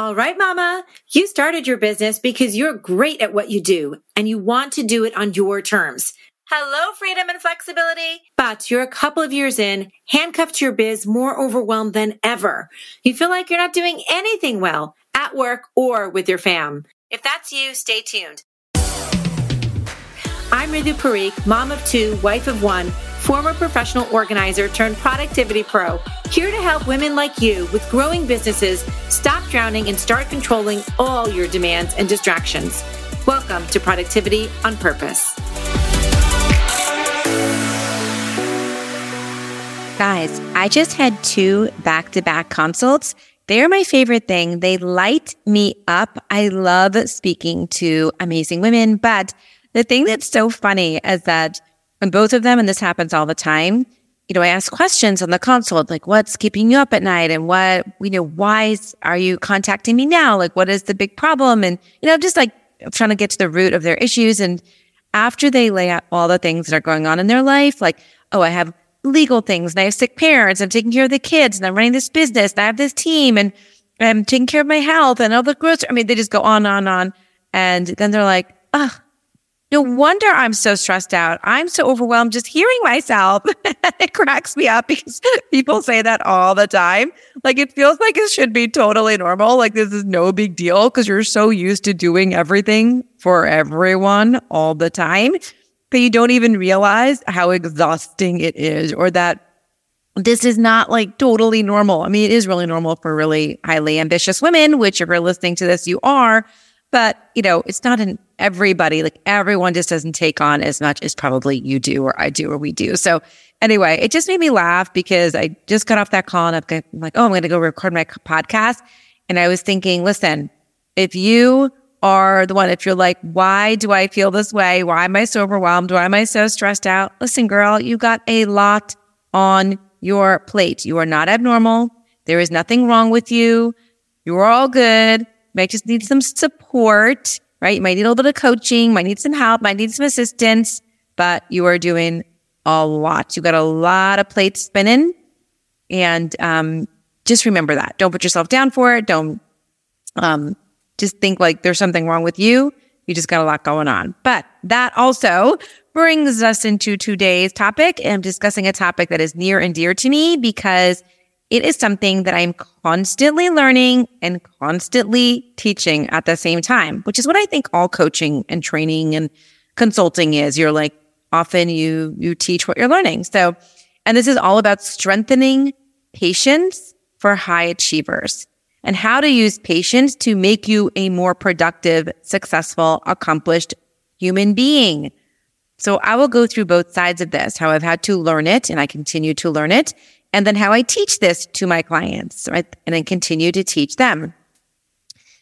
All right, mama, you started your business because you're great at what you do and you want to do it on your terms. Hello, freedom and flexibility. But you're a couple of years in, handcuffed to your biz, more overwhelmed than ever. You feel like you're not doing anything well at work or with your fam. If that's you, stay tuned. I'm Ritu Parikh, mom of two, wife of one, former professional organizer turned productivity pro, here to help women like you with growing businesses stop drowning and start controlling all your demands and distractions. Welcome to Productivity on Purpose. Guys, I just had two back to back consults. They're my favorite thing. They light me up. I love speaking to amazing women, but the thing that's so funny is that when both of them, and this happens all the time, you know, I ask questions on the consult, like what's keeping you up at night and what, you know, why are you contacting me now? Like, what is the big problem? And, you know, just like trying to get to the root of their issues. And after they lay out all the things that are going on in their life, like, oh, I have legal things and I have sick parents, I'm taking care of the kids and I'm running this business and I have this team and I'm taking care of my health and all the grocery. I mean, they just go on, on, on. And then they're like, oh, no wonder I'm so stressed out. I'm so overwhelmed just hearing myself. it cracks me up because people say that all the time. Like it feels like it should be totally normal. Like this is no big deal because you're so used to doing everything for everyone all the time that you don't even realize how exhausting it is or that this is not like totally normal. I mean, it is really normal for really highly ambitious women, which if you're listening to this, you are. But, you know, it's not in everybody, like everyone just doesn't take on as much as probably you do or I do or we do. So anyway, it just made me laugh because I just got off that call and I'm like, oh, I'm going to go record my podcast. And I was thinking, listen, if you are the one, if you're like, why do I feel this way? Why am I so overwhelmed? Why am I so stressed out? Listen, girl, you got a lot on your plate. You are not abnormal. There is nothing wrong with you. You are all good might just need some support, right? You might need a little bit of coaching, might need some help, might need some assistance, but you are doing a lot. You got a lot of plates spinning. And um, just remember that. Don't put yourself down for it. Don't um, just think like there's something wrong with you. You just got a lot going on. But that also brings us into today's topic. I'm discussing a topic that is near and dear to me because it is something that I'm constantly learning and constantly teaching at the same time, which is what I think all coaching and training and consulting is. You're like, often you, you teach what you're learning. So, and this is all about strengthening patience for high achievers and how to use patience to make you a more productive, successful, accomplished human being. So I will go through both sides of this, how I've had to learn it and I continue to learn it and then how I teach this to my clients, right? And then continue to teach them.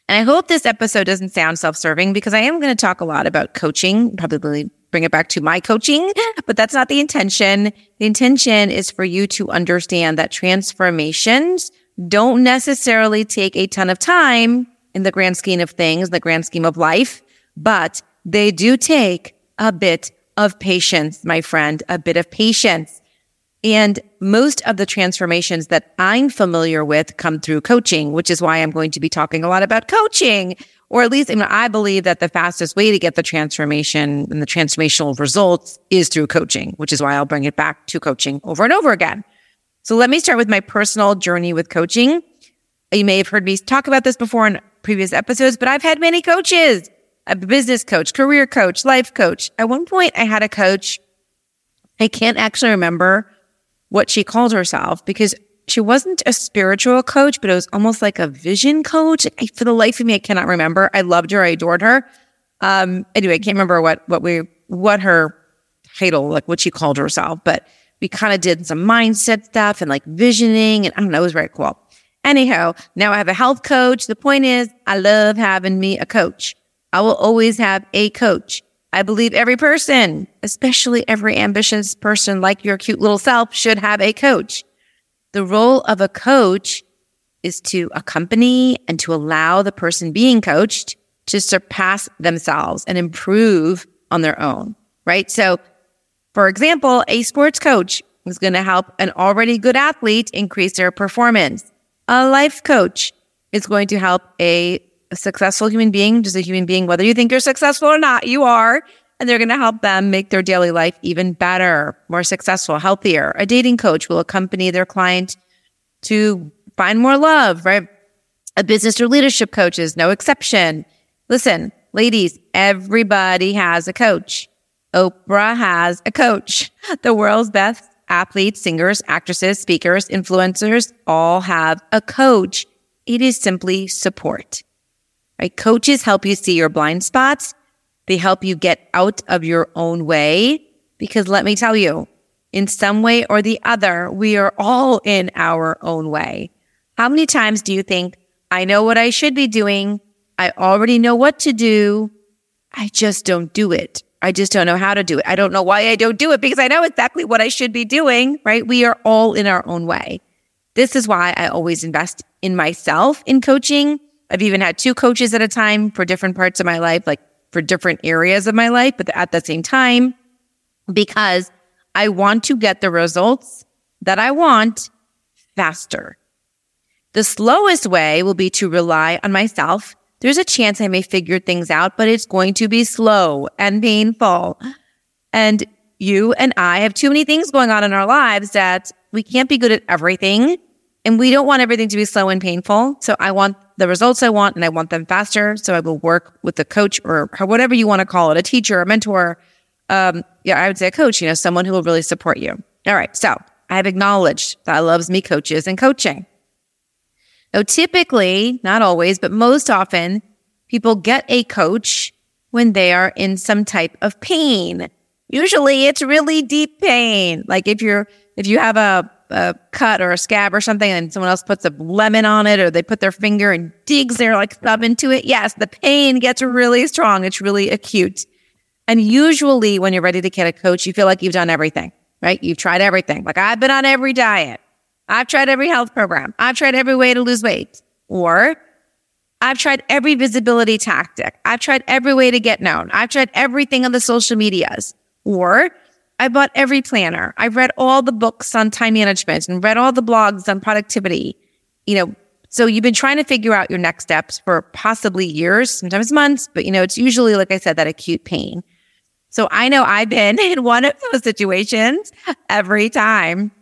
And I hope this episode doesn't sound self-serving because I am going to talk a lot about coaching, probably bring it back to my coaching, but that's not the intention. The intention is for you to understand that transformations don't necessarily take a ton of time in the grand scheme of things, the grand scheme of life, but they do take a bit of patience, my friend, a bit of patience. And most of the transformations that I'm familiar with come through coaching, which is why I'm going to be talking a lot about coaching. Or at least I, mean, I believe that the fastest way to get the transformation and the transformational results is through coaching, which is why I'll bring it back to coaching over and over again. So let me start with my personal journey with coaching. You may have heard me talk about this before in previous episodes, but I've had many coaches, a business coach, career coach, life coach. At one point I had a coach. I can't actually remember what she called herself because she wasn't a spiritual coach, but it was almost like a vision coach. For the life of me, I cannot remember. I loved her. I adored her. Um, anyway, I can't remember what, what we, what her title, like what she called herself, but we kind of did some mindset stuff and like visioning. And I don't know, it was very cool. Anyhow, now I have a health coach. The point is, I love having me a coach. I will always have a coach. I believe every person, especially every ambitious person like your cute little self, should have a coach. The role of a coach is to accompany and to allow the person being coached to surpass themselves and improve on their own, right? So, for example, a sports coach is going to help an already good athlete increase their performance. A life coach is going to help a, a successful human being, just a human being, whether you think you're successful or not, you are. And they're going to help them make their daily life even better, more successful, healthier. A dating coach will accompany their client to find more love, right? A business or leadership coach is no exception. Listen, ladies, everybody has a coach. Oprah has a coach. The world's best athletes, singers, actresses, speakers, influencers all have a coach. It is simply support. Right? Coaches help you see your blind spots. They help you get out of your own way. Because let me tell you, in some way or the other, we are all in our own way. How many times do you think, I know what I should be doing. I already know what to do. I just don't do it. I just don't know how to do it. I don't know why I don't do it because I know exactly what I should be doing, right? We are all in our own way. This is why I always invest in myself in coaching. I've even had two coaches at a time for different parts of my life, like for different areas of my life, but at the same time, because I want to get the results that I want faster. The slowest way will be to rely on myself there's a chance I may figure things out, but it's going to be slow and painful. And you and I have too many things going on in our lives that we can't be good at everything. And we don't want everything to be slow and painful. So I want the results I want and I want them faster. So I will work with a coach or whatever you want to call it, a teacher, a mentor. Um, yeah, I would say a coach, you know, someone who will really support you. All right. So I have acknowledged that I loves me coaches and coaching. Now, typically, not always, but most often, people get a coach when they are in some type of pain. Usually it's really deep pain. Like if you're, if you have a, a cut or a scab or something and someone else puts a lemon on it or they put their finger and digs their like thumb into it. Yes, the pain gets really strong. It's really acute. And usually when you're ready to get a coach, you feel like you've done everything, right? You've tried everything. Like I've been on every diet. I've tried every health program. I've tried every way to lose weight. Or I've tried every visibility tactic. I've tried every way to get known. I've tried everything on the social medias. Or I bought every planner. I've read all the books on time management and read all the blogs on productivity. You know, so you've been trying to figure out your next steps for possibly years, sometimes months, but you know, it's usually, like I said, that acute pain. So I know I've been in one of those situations every time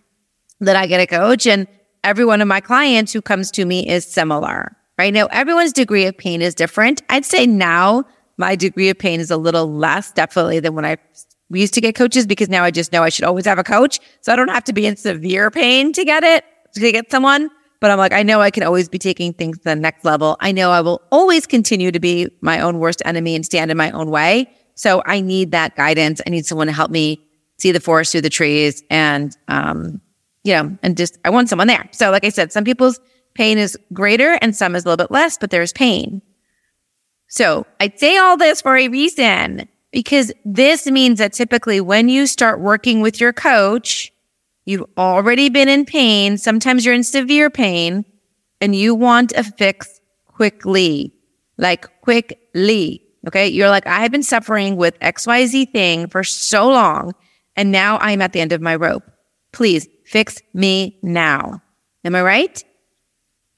that I get a coach and every one of my clients who comes to me is similar. Right now, everyone's degree of pain is different. I'd say now my degree of pain is a little less definitely than when I we used to get coaches because now I just know I should always have a coach. So I don't have to be in severe pain to get it, to get someone. But I'm like, I know I can always be taking things to the next level. I know I will always continue to be my own worst enemy and stand in my own way. So I need that guidance. I need someone to help me see the forest through the trees and, um, you know, and just, I want someone there. So, like I said, some people's pain is greater and some is a little bit less, but there's pain. So I say all this for a reason because this means that typically when you start working with your coach, you've already been in pain. Sometimes you're in severe pain and you want a fix quickly, like quickly. Okay. You're like, I have been suffering with XYZ thing for so long. And now I'm at the end of my rope. Please fix me now. Am I right?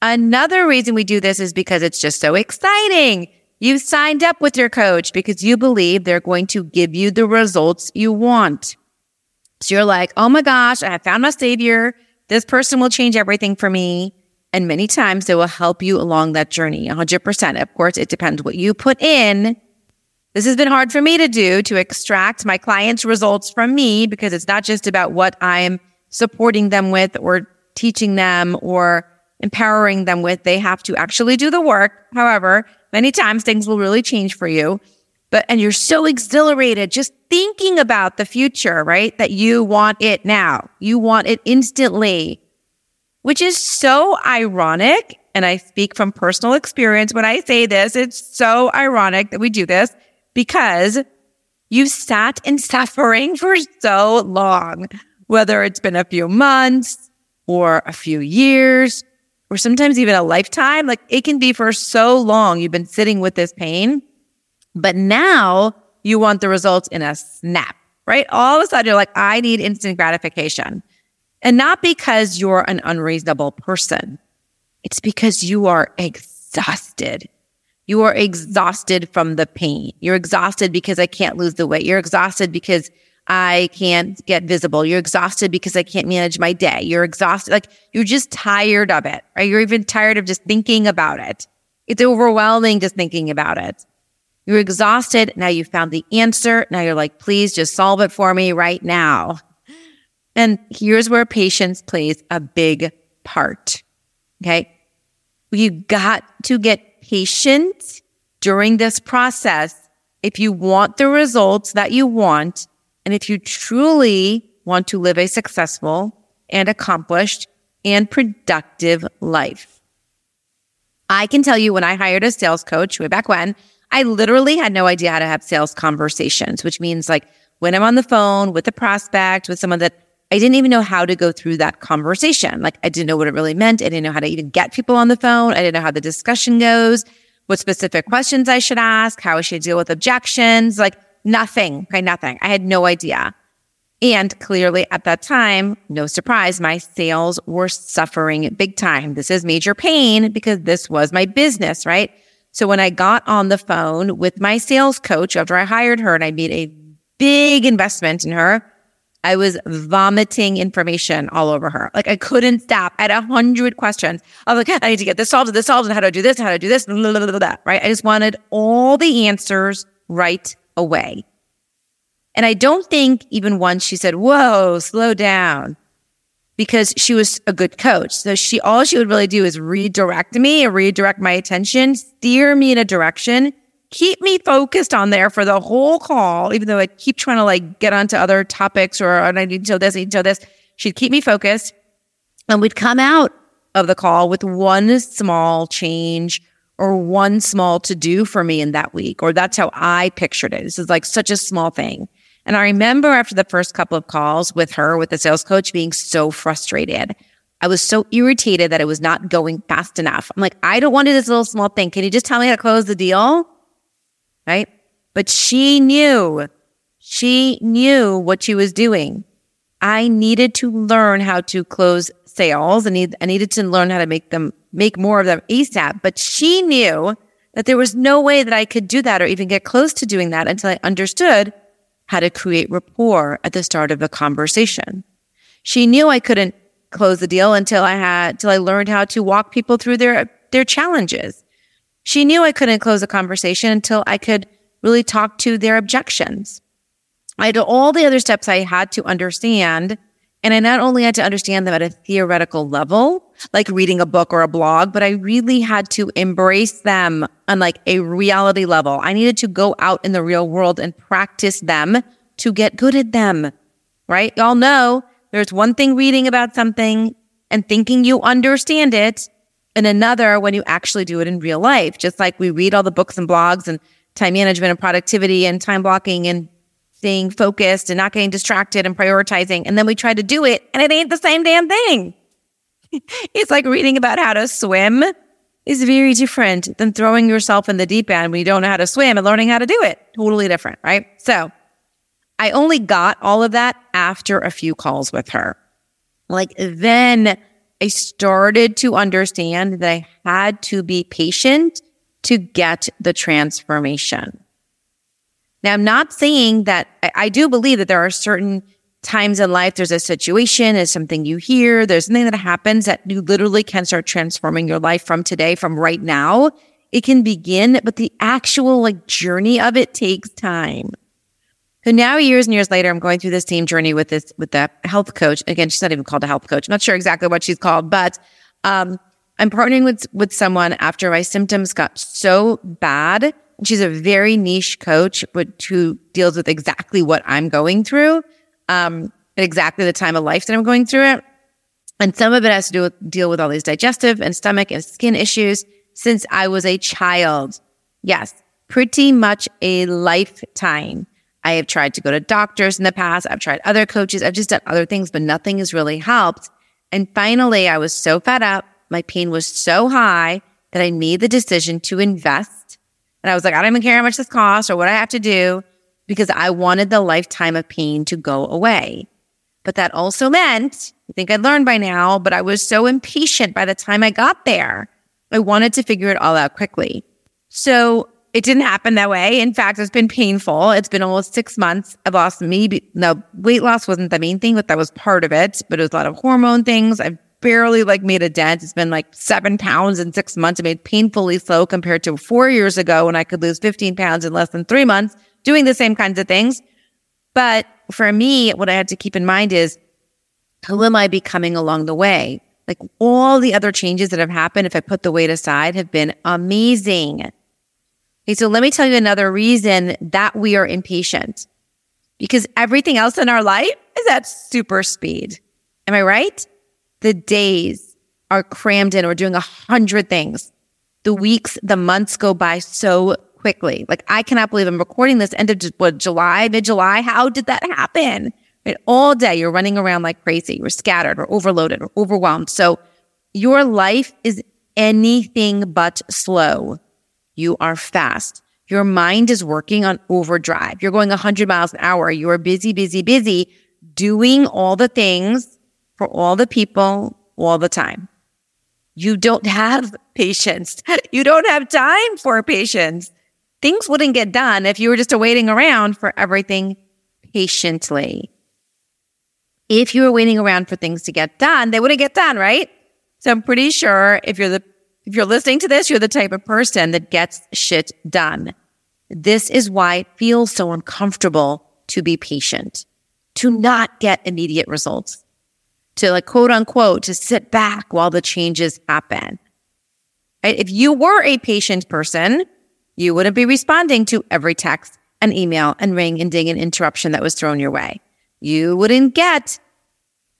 Another reason we do this is because it's just so exciting. You signed up with your coach because you believe they're going to give you the results you want. So you're like, oh my gosh, I have found my savior. This person will change everything for me. And many times they will help you along that journey 100%. Of course, it depends what you put in. This has been hard for me to do to extract my clients' results from me because it's not just about what I'm supporting them with or teaching them or empowering them with. They have to actually do the work. However, many times things will really change for you. But, and you're so exhilarated just thinking about the future, right? That you want it now. You want it instantly, which is so ironic. And I speak from personal experience when I say this. It's so ironic that we do this because you've sat in suffering for so long whether it's been a few months or a few years or sometimes even a lifetime. Like it can be for so long you've been sitting with this pain, but now you want the results in a snap, right? All of a sudden you're like, I need instant gratification. And not because you're an unreasonable person, It's because you are exhausted. You are exhausted from the pain. You're exhausted because I can't lose the weight. You're exhausted because I can't get visible. You're exhausted because I can't manage my day. You're exhausted. Like you're just tired of it, right? You're even tired of just thinking about it. It's overwhelming just thinking about it. You're exhausted. Now you found the answer. Now you're like, please just solve it for me right now. And here's where patience plays a big part. Okay. You got to get patient during this process if you want the results that you want and if you truly want to live a successful and accomplished and productive life. I can tell you when I hired a sales coach way back when, I literally had no idea how to have sales conversations, which means like when I'm on the phone with a prospect, with someone that I didn't even know how to go through that conversation. Like I didn't know what it really meant. I didn't know how to even get people on the phone. I didn't know how the discussion goes, what specific questions I should ask, how I should deal with objections. Like Nothing. Okay. Nothing. I had no idea. And clearly at that time, no surprise, my sales were suffering big time. This is major pain because this was my business, right? So when I got on the phone with my sales coach after I hired her and I made a big investment in her, I was vomiting information all over her. Like I couldn't stop. Had a hundred questions. I was like, I need to get this solved, this solved, and how do I do this, how do I do this, blah, blah, blah, right? I just wanted all the answers right away. And I don't think even once she said, whoa, slow down because she was a good coach. So she, all she would really do is redirect me and redirect my attention, steer me in a direction, keep me focused on there for the whole call, even though I keep trying to like get onto other topics or I need to know this, I need to know this. She'd keep me focused and we'd come out of the call with one small change or one small to do for me in that week, or that's how I pictured it. This is like such a small thing. And I remember after the first couple of calls with her, with the sales coach, being so frustrated. I was so irritated that it was not going fast enough. I'm like, I don't want to do this little small thing. Can you just tell me how to close the deal? Right. But she knew, she knew what she was doing. I needed to learn how to close sales. I, need, I needed to learn how to make them make more of them ASAP. But she knew that there was no way that I could do that or even get close to doing that until I understood how to create rapport at the start of a conversation. She knew I couldn't close the deal until I had, until I learned how to walk people through their, their challenges. She knew I couldn't close a conversation until I could really talk to their objections. I had all the other steps I had to understand and I not only had to understand them at a theoretical level, like reading a book or a blog, but I really had to embrace them on like a reality level. I needed to go out in the real world and practice them to get good at them, right? Y'all know there's one thing reading about something and thinking you understand it and another when you actually do it in real life. Just like we read all the books and blogs and time management and productivity and time blocking and staying focused and not getting distracted and prioritizing. And then we try to do it and it ain't the same damn thing. it's like reading about how to swim is very different than throwing yourself in the deep end when you don't know how to swim and learning how to do it. Totally different, right? So I only got all of that after a few calls with her. Like then I started to understand that I had to be patient to get the transformation. Now, I'm not saying that I, I do believe that there are certain times in life, there's a situation, there's something you hear, there's something that happens that you literally can start transforming your life from today, from right now. It can begin, but the actual like journey of it takes time. So now years and years later, I'm going through this same journey with this, with the health coach. Again, she's not even called a health coach. I'm not sure exactly what she's called, but, um, I'm partnering with, with someone after my symptoms got so bad She's a very niche coach, but who deals with exactly what I'm going through, um, at exactly the time of life that I'm going through it. And some of it has to do with deal with all these digestive and stomach and skin issues since I was a child. Yes, pretty much a lifetime. I have tried to go to doctors in the past. I've tried other coaches. I've just done other things, but nothing has really helped. And finally, I was so fed up. My pain was so high that I made the decision to invest and I was like, I don't even care how much this costs or what I have to do because I wanted the lifetime of pain to go away. But that also meant, I think I'd learned by now, but I was so impatient by the time I got there. I wanted to figure it all out quickly. So it didn't happen that way. In fact, it's been painful. It's been almost six months. I've lost maybe, no, weight loss wasn't the main thing, but that was part of it. But it was a lot of hormone things. I've barely like made a dent. It's been like seven pounds in six months. I made painfully slow compared to four years ago when I could lose 15 pounds in less than three months doing the same kinds of things. But for me, what I had to keep in mind is who am I becoming along the way? Like all the other changes that have happened, if I put the weight aside, have been amazing. Okay, so let me tell you another reason that we are impatient because everything else in our life is at super speed. Am I right? The days are crammed in. We're doing a hundred things. The weeks, the months go by so quickly. Like I cannot believe I'm recording this end of what, July, mid July. How did that happen? Right? All day you're running around like crazy. You're scattered or overloaded or overwhelmed. So your life is anything but slow. You are fast. Your mind is working on overdrive. You're going 100 miles an hour. You are busy, busy, busy doing all the things for all the people all the time. You don't have patience. You don't have time for patience things wouldn't get done if you were just waiting around for everything patiently. If you were waiting around for things to get done, they wouldn't get done, right? So I'm pretty sure if you're the if you're listening to this, you're the type of person that gets shit done. This is why it feels so uncomfortable to be patient, to not get immediate results, to like quote unquote, to sit back while the changes happen. Right? If you were a patient person, you wouldn't be responding to every text and email and ring and ding and interruption that was thrown your way. You wouldn't get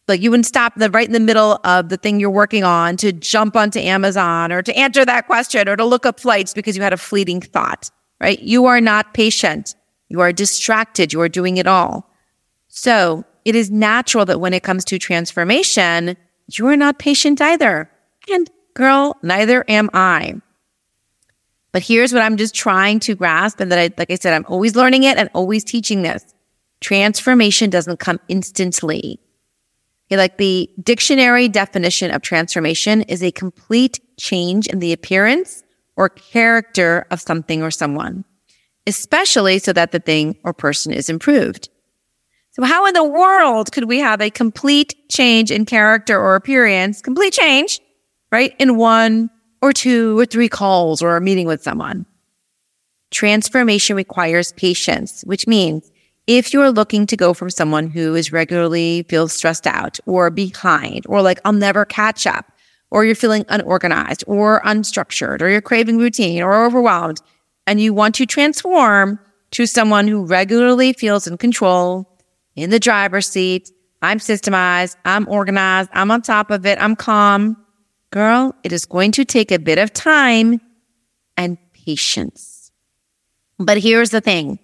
like you wouldn't stop the right in the middle of the thing you're working on to jump onto Amazon or to answer that question or to look up flights because you had a fleeting thought, right? You are not patient. You are distracted. You are doing it all. So it is natural that when it comes to transformation, you are not patient either. And girl, neither am I. But here's what I'm just trying to grasp. And that I, like I said, I'm always learning it and always teaching this. Transformation doesn't come instantly. Okay, like the dictionary definition of transformation is a complete change in the appearance or character of something or someone, especially so that the thing or person is improved. So how in the world could we have a complete change in character or appearance, complete change, right? In one or two or three calls or a meeting with someone. Transformation requires patience, which means if you're looking to go from someone who is regularly feels stressed out or behind or like, I'll never catch up, or you're feeling unorganized or unstructured, or you're craving routine or overwhelmed, and you want to transform to someone who regularly feels in control, in the driver's seat, I'm systemized, I'm organized, I'm on top of it, I'm calm, Girl, it is going to take a bit of time and patience. But here's the thing.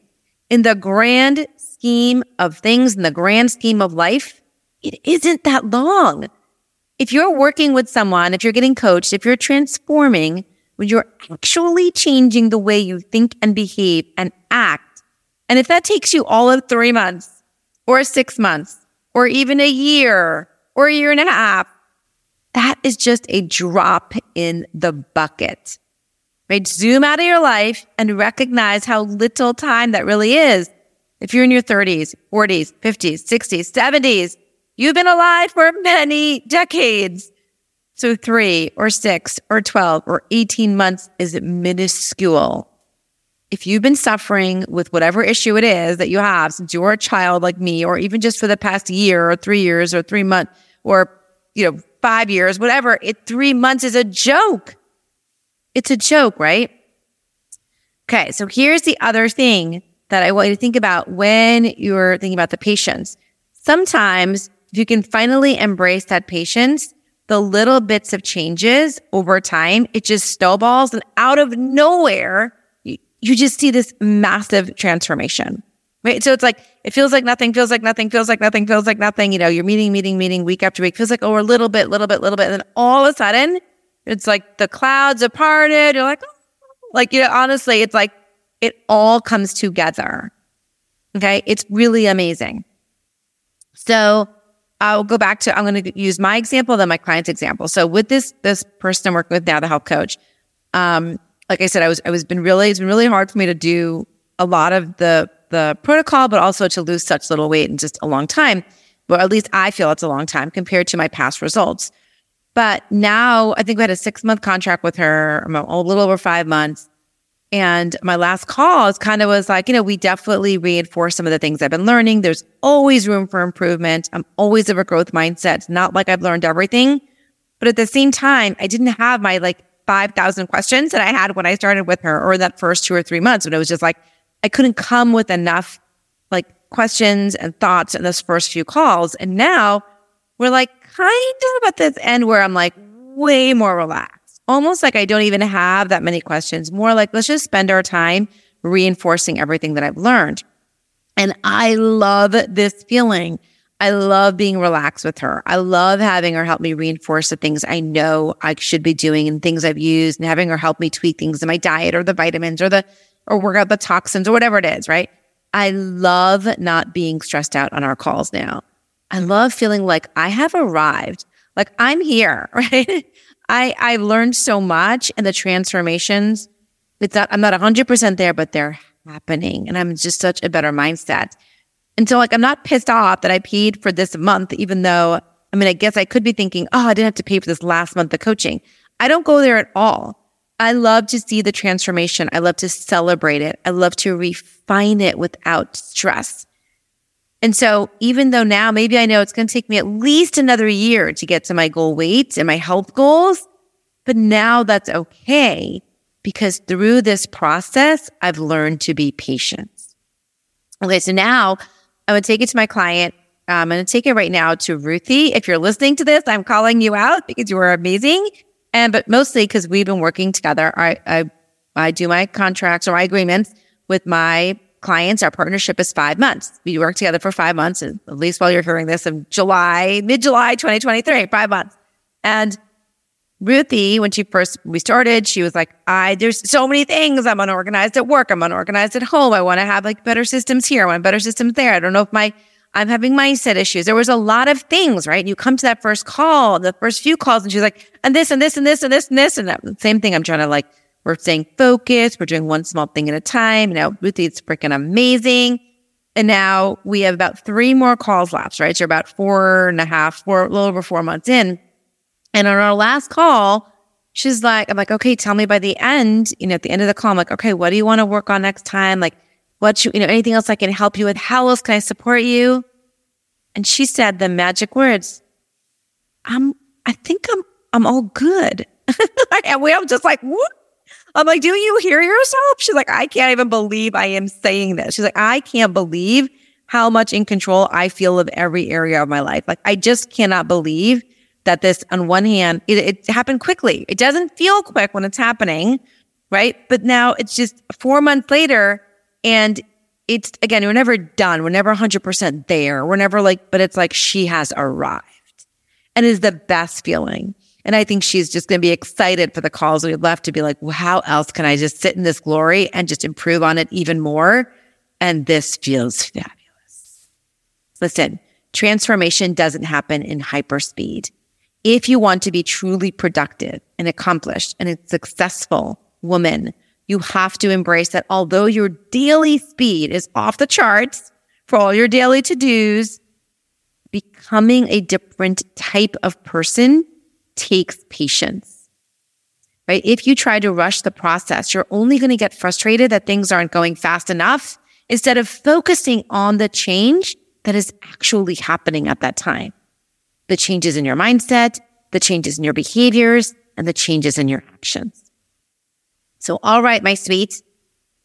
In the grand scheme of things, in the grand scheme of life, it isn't that long. If you're working with someone, if you're getting coached, if you're transforming, when you're actually changing the way you think and behave and act, and if that takes you all of three months or six months or even a year or a year and a half, that is just a drop in the bucket. Right? Zoom out of your life and recognize how little time that really is. If you're in your 30s, 40s, 50s, 60s, 70s, you've been alive for many decades. So three or six or 12 or 18 months is minuscule. If you've been suffering with whatever issue it is that you have since you're a child like me, or even just for the past year or three years or three months or, you know, five years, whatever. It three months is a joke. It's a joke, right? Okay. So here's the other thing that I want you to think about when you're thinking about the patience. Sometimes if you can finally embrace that patience, the little bits of changes over time, it just snowballs and out of nowhere, you, just see this massive transformation right? So it's like, it feels like nothing, feels like nothing, feels like nothing, feels like nothing. You know, you're meeting, meeting, meeting week after week, feels like, oh, a little bit, little bit, little bit. And then all of a sudden, it's like the clouds are parted. You're like, oh. like, you know, honestly, it's like it all comes together. Okay. It's really amazing. So I'll go back to, I'm going to use my example, then my client's example. So with this, this person I'm working with now, the health coach, um, like I said, I was, I was been really, it's been really hard for me to do a lot of the, the protocol, but also to lose such little weight in just a long time. But at least I feel it's a long time compared to my past results. But now I think we had a six month contract with her, um, a little over five months. And my last call is kind of was like, you know, we definitely reinforce some of the things I've been learning. There's always room for improvement. I'm always of a growth mindset. It's not like I've learned everything. But at the same time, I didn't have my like 5,000 questions that I had when I started with her or that first two or three months. when it was just like, I couldn't come with enough like questions and thoughts in those first few calls. And now we're like kind of at this end where I'm like way more relaxed almost like I don't even have that many questions, more like let's just spend our time reinforcing everything that I've learned. And I love this feeling. I love being relaxed with her. I love having her help me reinforce the things I know I should be doing and things I've used and having her help me tweak things in my diet or the vitamins or the, or work out the toxins or whatever it is, right? I love not being stressed out on our calls now. I love feeling like I have arrived. Like I'm here, right? I I've learned so much and the transformations. It's not I'm not hundred percent there, but they're happening, and I'm just such a better mindset. And so, like, I'm not pissed off that I paid for this month, even though I mean, I guess I could be thinking, oh, I didn't have to pay for this last month of coaching. I don't go there at all. I love to see the transformation. I love to celebrate it. I love to refine it without stress. And so even though now maybe I know it's going to take me at least another year to get to my goal weight and my health goals, but now that's okay because through this process, I've learned to be patient. Okay. So now I'm going to take it to my client. Uh, I'm going to take it right now to Ruthie. If you're listening to this, I'm calling you out because you are amazing. And, but mostly because we've been working together. I, I, I do my contracts or my agreements with my clients, our partnership is five months. We work together for five months, at least while you're hearing this in July, mid July 2023, five months. And Ruthie, when she first we started, she was like, I there's so many things. I'm unorganized at work. I'm unorganized at home. I want to have like better systems here. I want better systems there. I don't know if my I'm having mindset issues. There was a lot of things, right? You come to that first call, the first few calls, and she's like, and this and this and this and this and this and that. Same thing. I'm trying to like we're staying focused. We're doing one small thing at a time. Now, Ruthie, it's freaking amazing. And now we have about three more calls left, right? So about four and a half, four, a little over four months in. And on our last call, she's like, I'm like, okay, tell me by the end, you know, at the end of the call, I'm like, okay, what do you want to work on next time? Like, what you, you know, anything else I can help you with? How else can I support you? And she said the magic words, I'm, I think I'm, I'm all good. and we all just like, what? I'm like, do you hear yourself? She's like, I can't even believe I am saying this. She's like, I can't believe how much in control I feel of every area of my life. Like, I just cannot believe that this, on one hand, it, it happened quickly. It doesn't feel quick when it's happening, right? But now it's just four months later and it's again, we're never done. We're never 100% there. We're never like, but it's like she has arrived and is the best feeling. And I think she's just going to be excited for the calls we have left to be like, well, how else can I just sit in this glory and just improve on it even more? And this feels fabulous. Listen, transformation doesn't happen in hyperspeed. If you want to be truly productive and accomplished and a successful woman, you have to embrace that although your daily speed is off the charts for all your daily to dos, becoming a different type of person takes patience. Right? If you try to rush the process, you're only going to get frustrated that things aren't going fast enough instead of focusing on the change that is actually happening at that time. The changes in your mindset, the changes in your behaviors, and the changes in your actions. So, all right, my sweet,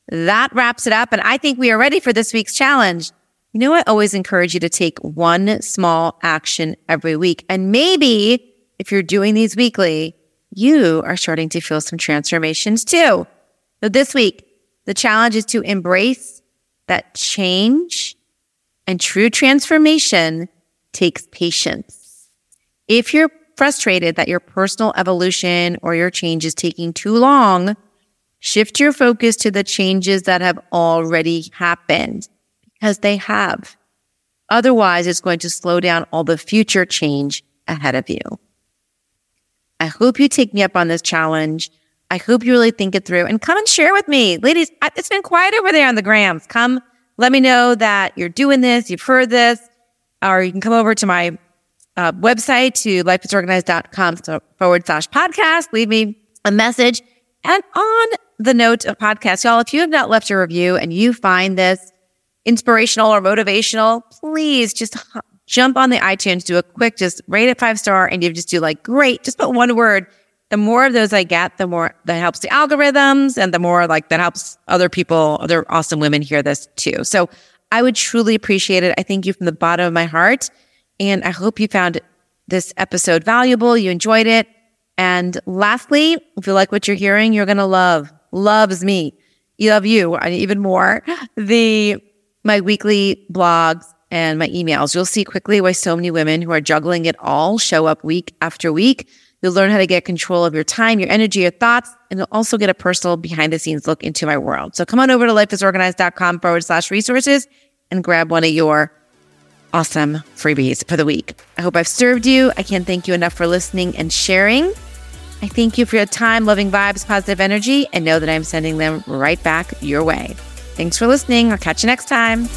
that wraps it up. And I think we are ready for this week's challenge. You know, I always encourage you to take one small action every week. And maybe if you're doing these weekly, you are starting to feel some transformations too. So this week, the challenge is to embrace that change and true transformation takes patience. If you're frustrated that your personal evolution or your change is taking too long, shift your focus to the changes that have already happened because they have. Otherwise, it's going to slow down all the future change ahead of you. I hope you take me up on this challenge. I hope you really think it through and come and share with me. Ladies, it's been quiet over there on the grams. Come let me know that you're doing this, you've heard this, or you can come over to my uh, website to lifeisorganized.com forward slash podcast. Leave me a message. And on the note of podcast, y'all, if you have not left a review and you find this inspirational or motivational, please just jump on the iTunes, do a quick, just rate it five star, and you just do like, great, just put one word. The more of those I get, the more that helps the algorithms and the more like that helps other people, other awesome women hear this too. So I would truly appreciate it. I thank you from the bottom of my heart. And I hope you found this episode valuable. You enjoyed it. And lastly, if you like what you're hearing, you're going to love, loves me. You love you even more. The, my weekly blogs and my emails. You'll see quickly why so many women who are juggling it all show up week after week. You'll learn how to get control of your time, your energy, your thoughts, and you'll also get a personal behind the scenes look into my world. So come on over to lifeisorganized.com forward slash resources and grab one of your awesome freebies for the week. I hope I've served you. I can't thank you enough for listening and sharing. I thank you for your time, loving vibes, positive energy, and know that I'm sending them right back your way. Thanks for listening. I'll catch you next time.